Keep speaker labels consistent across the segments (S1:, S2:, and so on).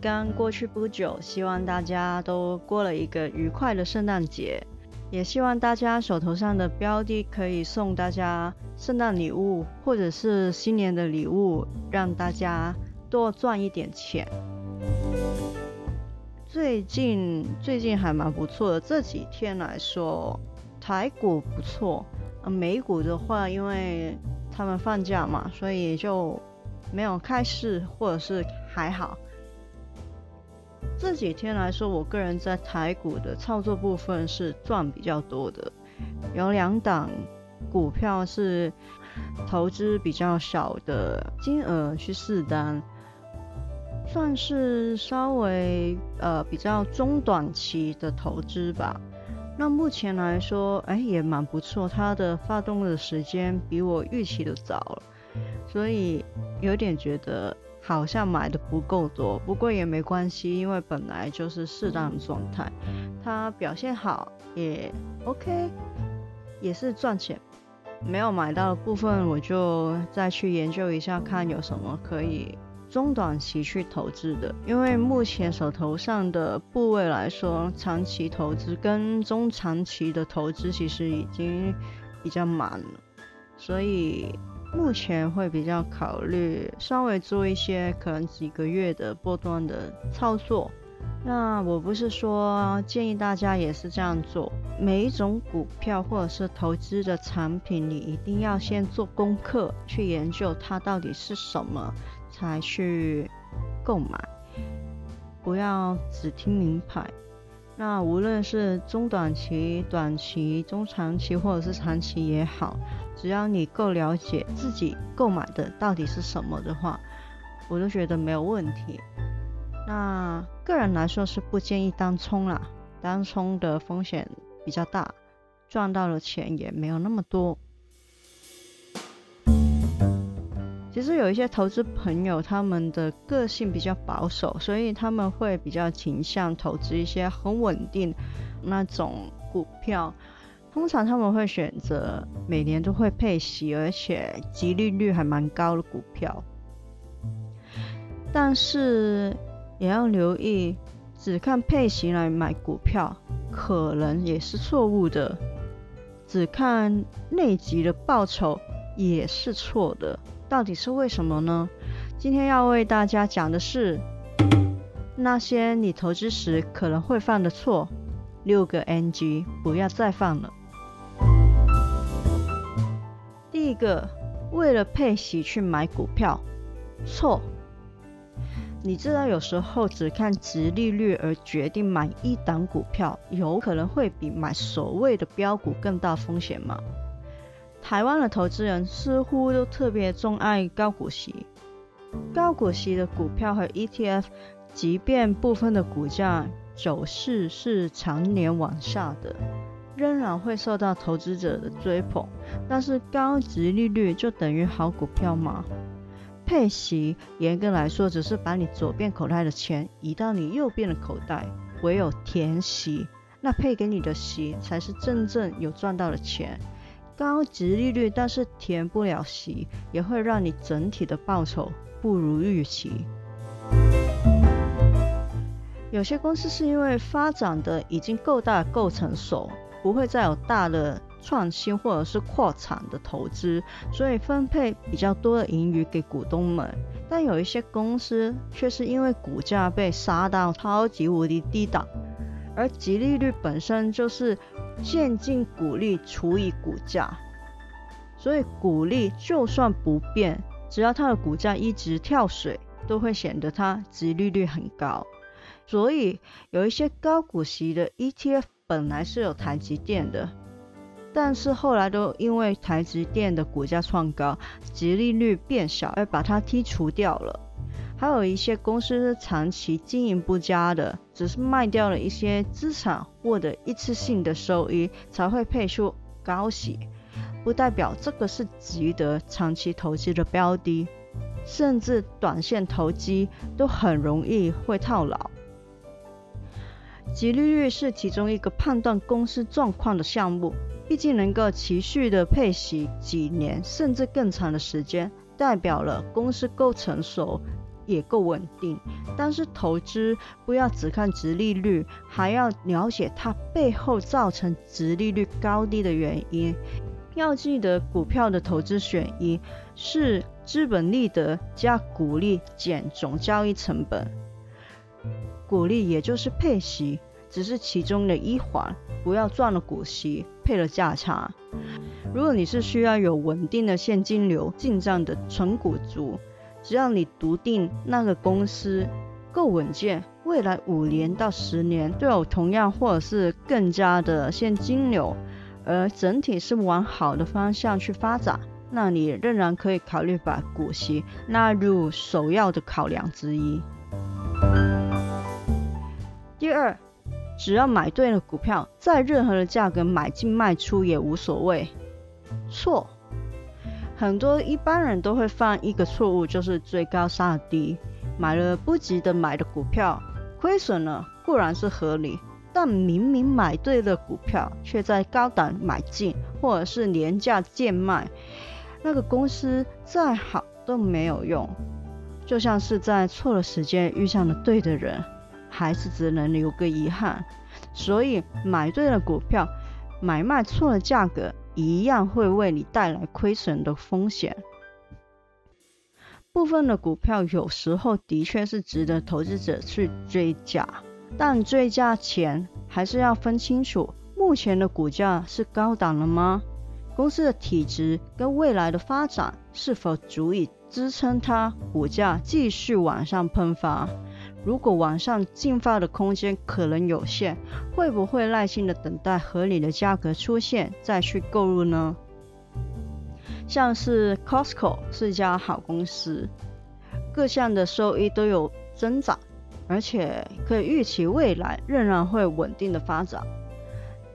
S1: 刚过去不久，希望大家都过了一个愉快的圣诞节，也希望大家手头上的标的可以送大家圣诞礼物，或者是新年的礼物，让大家多赚一点钱。最近最近还蛮不错的，这几天来说，台股不错，美股的话，因为他们放假嘛，所以就没有开市，或者是还好。这几天来说，我个人在台股的操作部分是赚比较多的，有两档股票是投资比较小的金额去试单。算是稍微呃比较中短期的投资吧。那目前来说，哎也蛮不错，它的发动的时间比我预期的早了，所以有点觉得好像买的不够多。不过也没关系，因为本来就是适当的状态，它表现好也 OK，也是赚钱。没有买到的部分，我就再去研究一下，看有什么可以。中短期去投资的，因为目前手头上的部位来说，长期投资跟中长期的投资其实已经比较满了，所以目前会比较考虑稍微做一些可能几个月的波段的操作。那我不是说建议大家也是这样做，每一种股票或者是投资的产品，你一定要先做功课，去研究它到底是什么。才去购买，不要只听名牌。那无论是中短期、短期、中长期或者是长期也好，只要你够了解自己购买的到底是什么的话，我都觉得没有问题。那个人来说是不建议单冲啦，单冲的风险比较大，赚到的钱也没有那么多。其实有一些投资朋友，他们的个性比较保守，所以他们会比较倾向投资一些很稳定那种股票。通常他们会选择每年都会配息，而且息利率还蛮高的股票。但是也要留意，只看配息来买股票，可能也是错误的。只看内级的报酬也是错的。到底是为什么呢？今天要为大家讲的是那些你投资时可能会犯的错，六个 NG，不要再犯了。一个，为了配息去买股票，错。你知道有时候只看值利率而决定买一档股票，有可能会比买所谓的标股更大风险吗？台湾的投资人似乎都特别钟爱高股息，高股息的股票和 ETF，即便部分的股价走势是常年往下的，仍然会受到投资者的追捧。但是高值利率就等于好股票吗？配息严格来说，只是把你左边口袋的钱移到你右边的口袋，唯有填息，那配给你的息才是真正有赚到的钱。高值利率，但是填不了息，也会让你整体的报酬不如预期。有些公司是因为发展的已经够大、够成熟，不会再有大的创新或者是扩产的投资，所以分配比较多的盈余给股东们。但有一些公司却是因为股价被杀到超级无敌低档，而极利率本身就是。现金股利除以股价，所以股利就算不变，只要它的股价一直跳水，都会显得它值利率很高。所以有一些高股息的 ETF 本来是有台积电的，但是后来都因为台积电的股价创高，殖利率变小，而把它剔除掉了。还有一些公司是长期经营不佳的，只是卖掉了一些资产，获得一次性的收益，才会配出高息，不代表这个是值得长期投资的标的，甚至短线投机都很容易会套牢。殖利率是其中一个判断公司状况的项目，毕竟能够持续的配息几年甚至更长的时间，代表了公司够成熟。也够稳定，但是投资不要只看值利率，还要了解它背后造成值利率高低的原因。要记得，股票的投资选一是资本利得加股利减总交易成本，股利也就是配息，只是其中的一环，不要赚了股息配了价差。如果你是需要有稳定的现金流进账的纯股族。只要你笃定那个公司够稳健，未来五年到十年都有同样或者是更加的现金流，而整体是往好的方向去发展，那你仍然可以考虑把股息纳入首要的考量之一。第二，只要买对了股票，在任何的价格买进卖出也无所谓。错。很多一般人都会犯一个错误，就是追高杀低，买了不值得买的股票，亏损了固然是合理，但明明买对了股票，却在高档买进或者是廉价贱卖，那个公司再好都没有用，就像是在错了时间遇上了对的人，还是只能留个遗憾。所以买对了股票，买卖错了价格。一样会为你带来亏损的风险。部分的股票有时候的确是值得投资者去追加，但追加前还是要分清楚，目前的股价是高档了吗？公司的体质跟未来的发展是否足以支撑它股价继续往上喷发？如果往上进发的空间可能有限，会不会耐心的等待合理的价格出现再去购入呢？像是 Costco 是一家好公司，各项的收益都有增长，而且可以预期未来仍然会稳定的发展。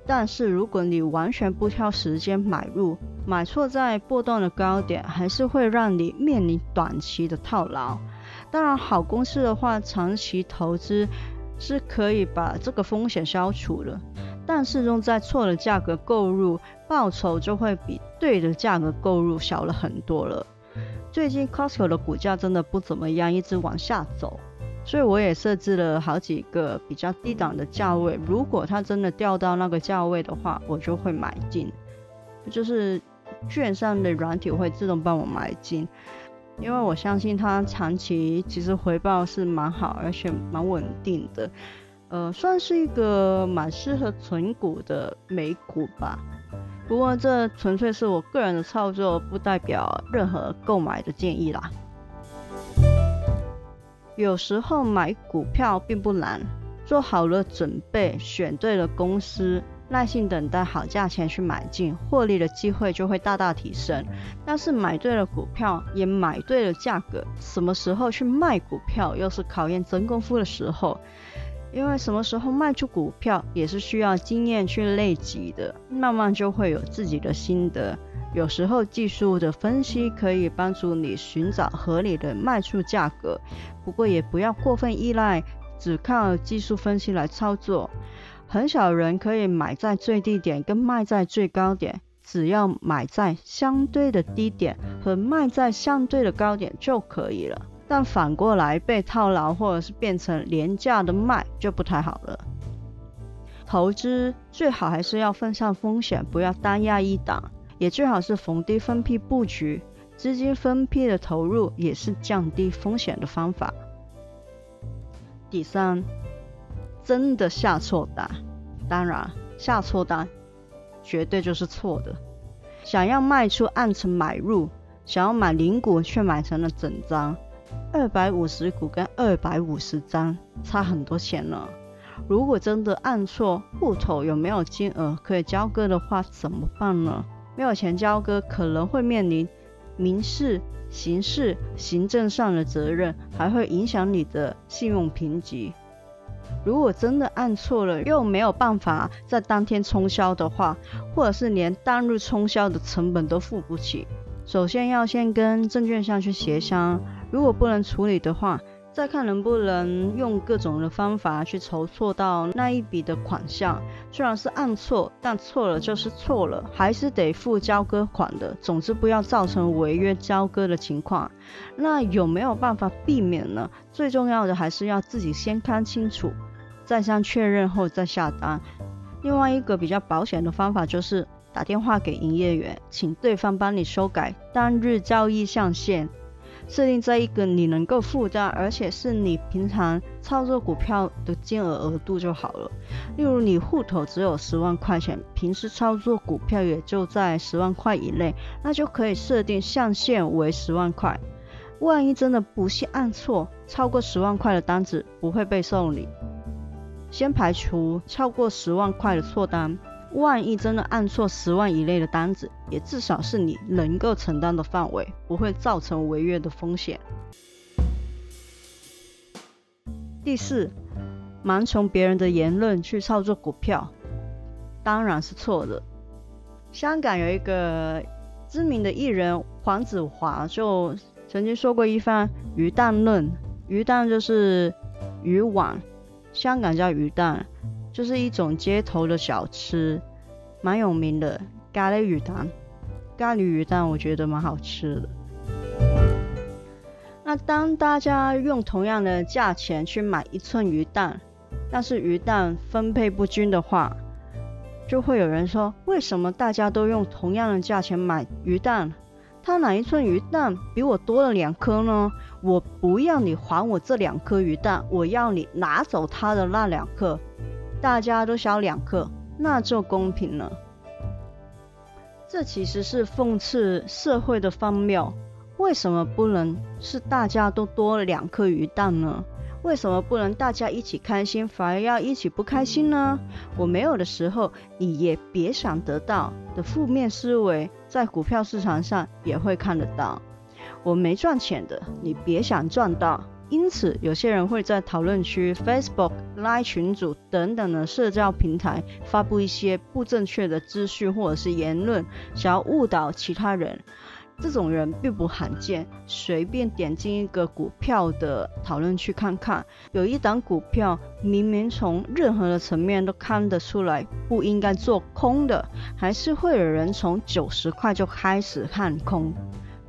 S1: 但是如果你完全不挑时间买入，买错在波段的高点，还是会让你面临短期的套牢。当然，好公司的话，长期投资是可以把这个风险消除的。但是用在错的价格购入，报酬就会比对的价格购入小了很多了。最近 Costco 的股价真的不怎么样，一直往下走，所以我也设置了好几个比较低档的价位。如果它真的掉到那个价位的话，我就会买进，就是券商的软体会自动帮我买进。因为我相信它长期其实回报是蛮好，而且蛮稳定的，呃，算是一个蛮适合存股的美股吧。不过这纯粹是我个人的操作，不代表任何购买的建议啦。有时候买股票并不难，做好了准备，选对了公司。耐心等待好价钱去买进，获利的机会就会大大提升。但是买对了股票，也买对了价格，什么时候去卖股票，又是考验真功夫的时候。因为什么时候卖出股票，也是需要经验去累积的，慢慢就会有自己的心得。有时候技术的分析可以帮助你寻找合理的卖出价格，不过也不要过分依赖，只靠技术分析来操作。很少人可以买在最低点跟卖在最高点，只要买在相对的低点和卖在相对的高点就可以了。但反过来被套牢或者是变成廉价的卖就不太好了。投资最好还是要分散风险，不要单压一档，也最好是逢低分批布局，资金分批的投入也是降低风险的方法。第三。真的下错单，当然下错单绝对就是错的。想要卖出按成买入，想要买零股却买成了整张，二百五十股跟二百五十张差很多钱呢。如果真的按错户头有没有金额可以交割的话，怎么办呢？没有钱交割，可能会面临民事、刑事、行政上的责任，还会影响你的信用评级。如果真的按错了，又没有办法在当天冲销的话，或者是连当日冲销的成本都付不起，首先要先跟证券商去协商，如果不能处理的话。再看能不能用各种的方法去筹措到那一笔的款项。虽然是按错，但错了就是错了，还是得付交割款的。总之不要造成违约交割的情况。那有没有办法避免呢？最重要的还是要自己先看清楚，再三确认后再下单。另外一个比较保险的方法就是打电话给营业员，请对方帮你修改当日交易上限。设定在一个你能够负担，而且是你平常操作股票的金额额度就好了。例如你户头只有十万块钱，平时操作股票也就在十万块以内，那就可以设定上限为十万块。万一真的不幸按错，超过十万块的单子不会被受理。先排除超过十万块的错单。万一真的按错十万以内的单子，也至少是你能够承担的范围，不会造成违约的风险。第四，盲从别人的言论去操作股票，当然是错的。香港有一个知名的艺人黄子华，就曾经说过一番鱼蛋论，鱼蛋就是渔网，香港叫鱼蛋。就是一种街头的小吃，蛮有名的咖喱鱼蛋。咖喱鱼蛋我觉得蛮好吃的。那当大家用同样的价钱去买一寸鱼蛋，但是鱼蛋分配不均的话，就会有人说：为什么大家都用同样的价钱买鱼蛋，他哪一寸鱼蛋比我多了两颗呢？我不要你还我这两颗鱼蛋，我要你拿走他的那两颗。大家都小两颗，那就公平了。这其实是讽刺社会的荒谬。为什么不能是大家都多了两颗鱼蛋呢？为什么不能大家一起开心，反而要一起不开心呢？我没有的时候，你也别想得到的负面思维，在股票市场上也会看得到。我没赚钱的，你别想赚到。因此，有些人会在讨论区、Facebook、Line 群组等等的社交平台发布一些不正确的资讯或者是言论，想要误导其他人。这种人并不罕见，随便点进一个股票的讨论区看看，有一档股票明明从任何的层面都看得出来不应该做空的，还是会有人从九十块就开始看空，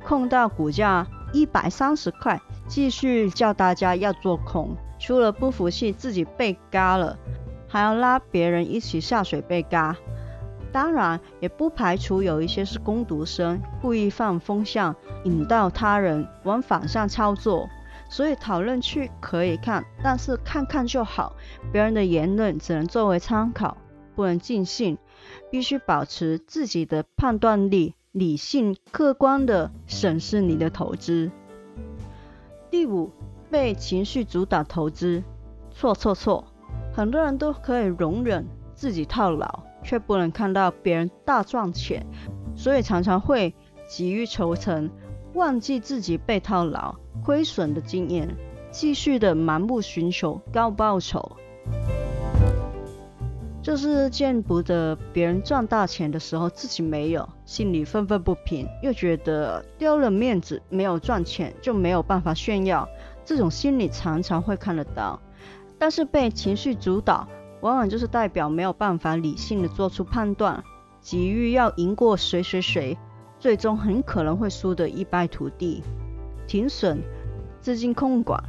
S1: 空到股价一百三十块。继续叫大家要做空，除了不服气自己被嘎了，还要拉别人一起下水被嘎。当然，也不排除有一些是攻读生，故意放风向，引导他人往反向操作。所以讨论区可以看，但是看看就好。别人的言论只能作为参考，不能尽信，必须保持自己的判断力，理性客观的审视你的投资。第五，被情绪主导投资，错错错！很多人都可以容忍自己套牢，却不能看到别人大赚钱，所以常常会急于求成，忘记自己被套牢、亏损的经验，继续的盲目寻求高报酬。就是见不得别人赚大钱的时候，自己没有，心里愤愤不平，又觉得丢了面子，没有赚钱就没有办法炫耀，这种心理常常会看得到。但是被情绪主导，往往就是代表没有办法理性的做出判断，急于要赢过谁谁谁，最终很可能会输得一败涂地。停损、资金控管、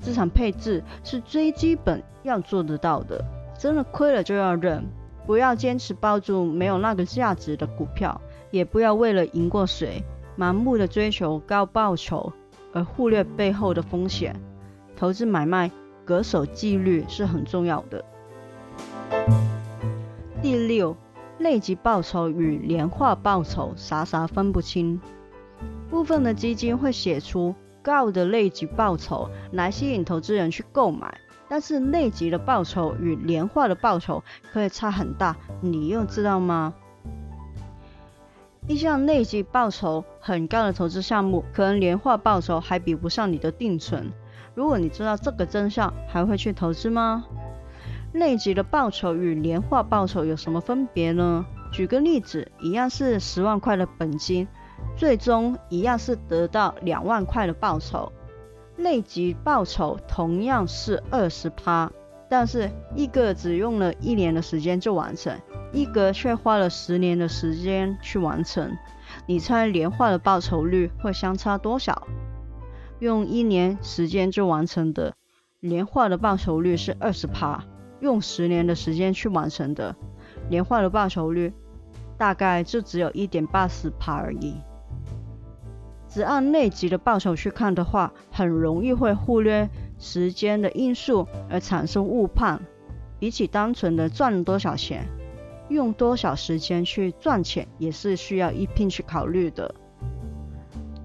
S1: 资产配置是最基本要做得到的。真的亏了就要认，不要坚持抱住没有那个价值的股票，也不要为了赢过谁，盲目的追求高报酬而忽略背后的风险。投资买卖，恪守纪律是很重要的。第六，累积报酬与年化报酬傻傻分不清。部分的基金会写出高的累积报酬来吸引投资人去购买。但是累积的报酬与年化的报酬可以差很大，你又知道吗？一项累积报酬很高的投资项目，可能年化报酬还比不上你的定存。如果你知道这个真相，还会去投资吗？累积的报酬与年化报酬有什么分别呢？举个例子，一样是十万块的本金，最终一样是得到两万块的报酬。累积报酬同样是二十趴，但是一个只用了一年的时间就完成，一个却花了十年的时间去完成。你猜年化的报酬率会相差多少？用一年时间就完成的年化的报酬率是二十趴，用十年的时间去完成的年化的报酬率大概就只有一点八四趴而已。只按内积的报酬去看的话，很容易会忽略时间的因素而产生误判。比起单纯的赚多少钱，用多少时间去赚钱也是需要一并去考虑的。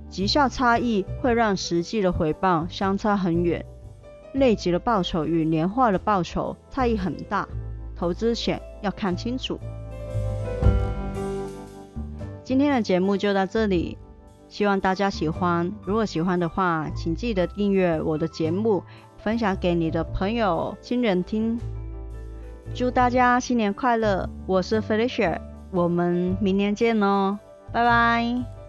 S1: 绩效差异会让实际的回报相差很远。累积的报酬与年化的报酬差异很大，投资前要看清楚。今天的节目就到这里。希望大家喜欢，如果喜欢的话，请记得订阅我的节目，分享给你的朋友、亲人听。祝大家新年快乐！我是 Felicia，我们明年见哦，拜拜。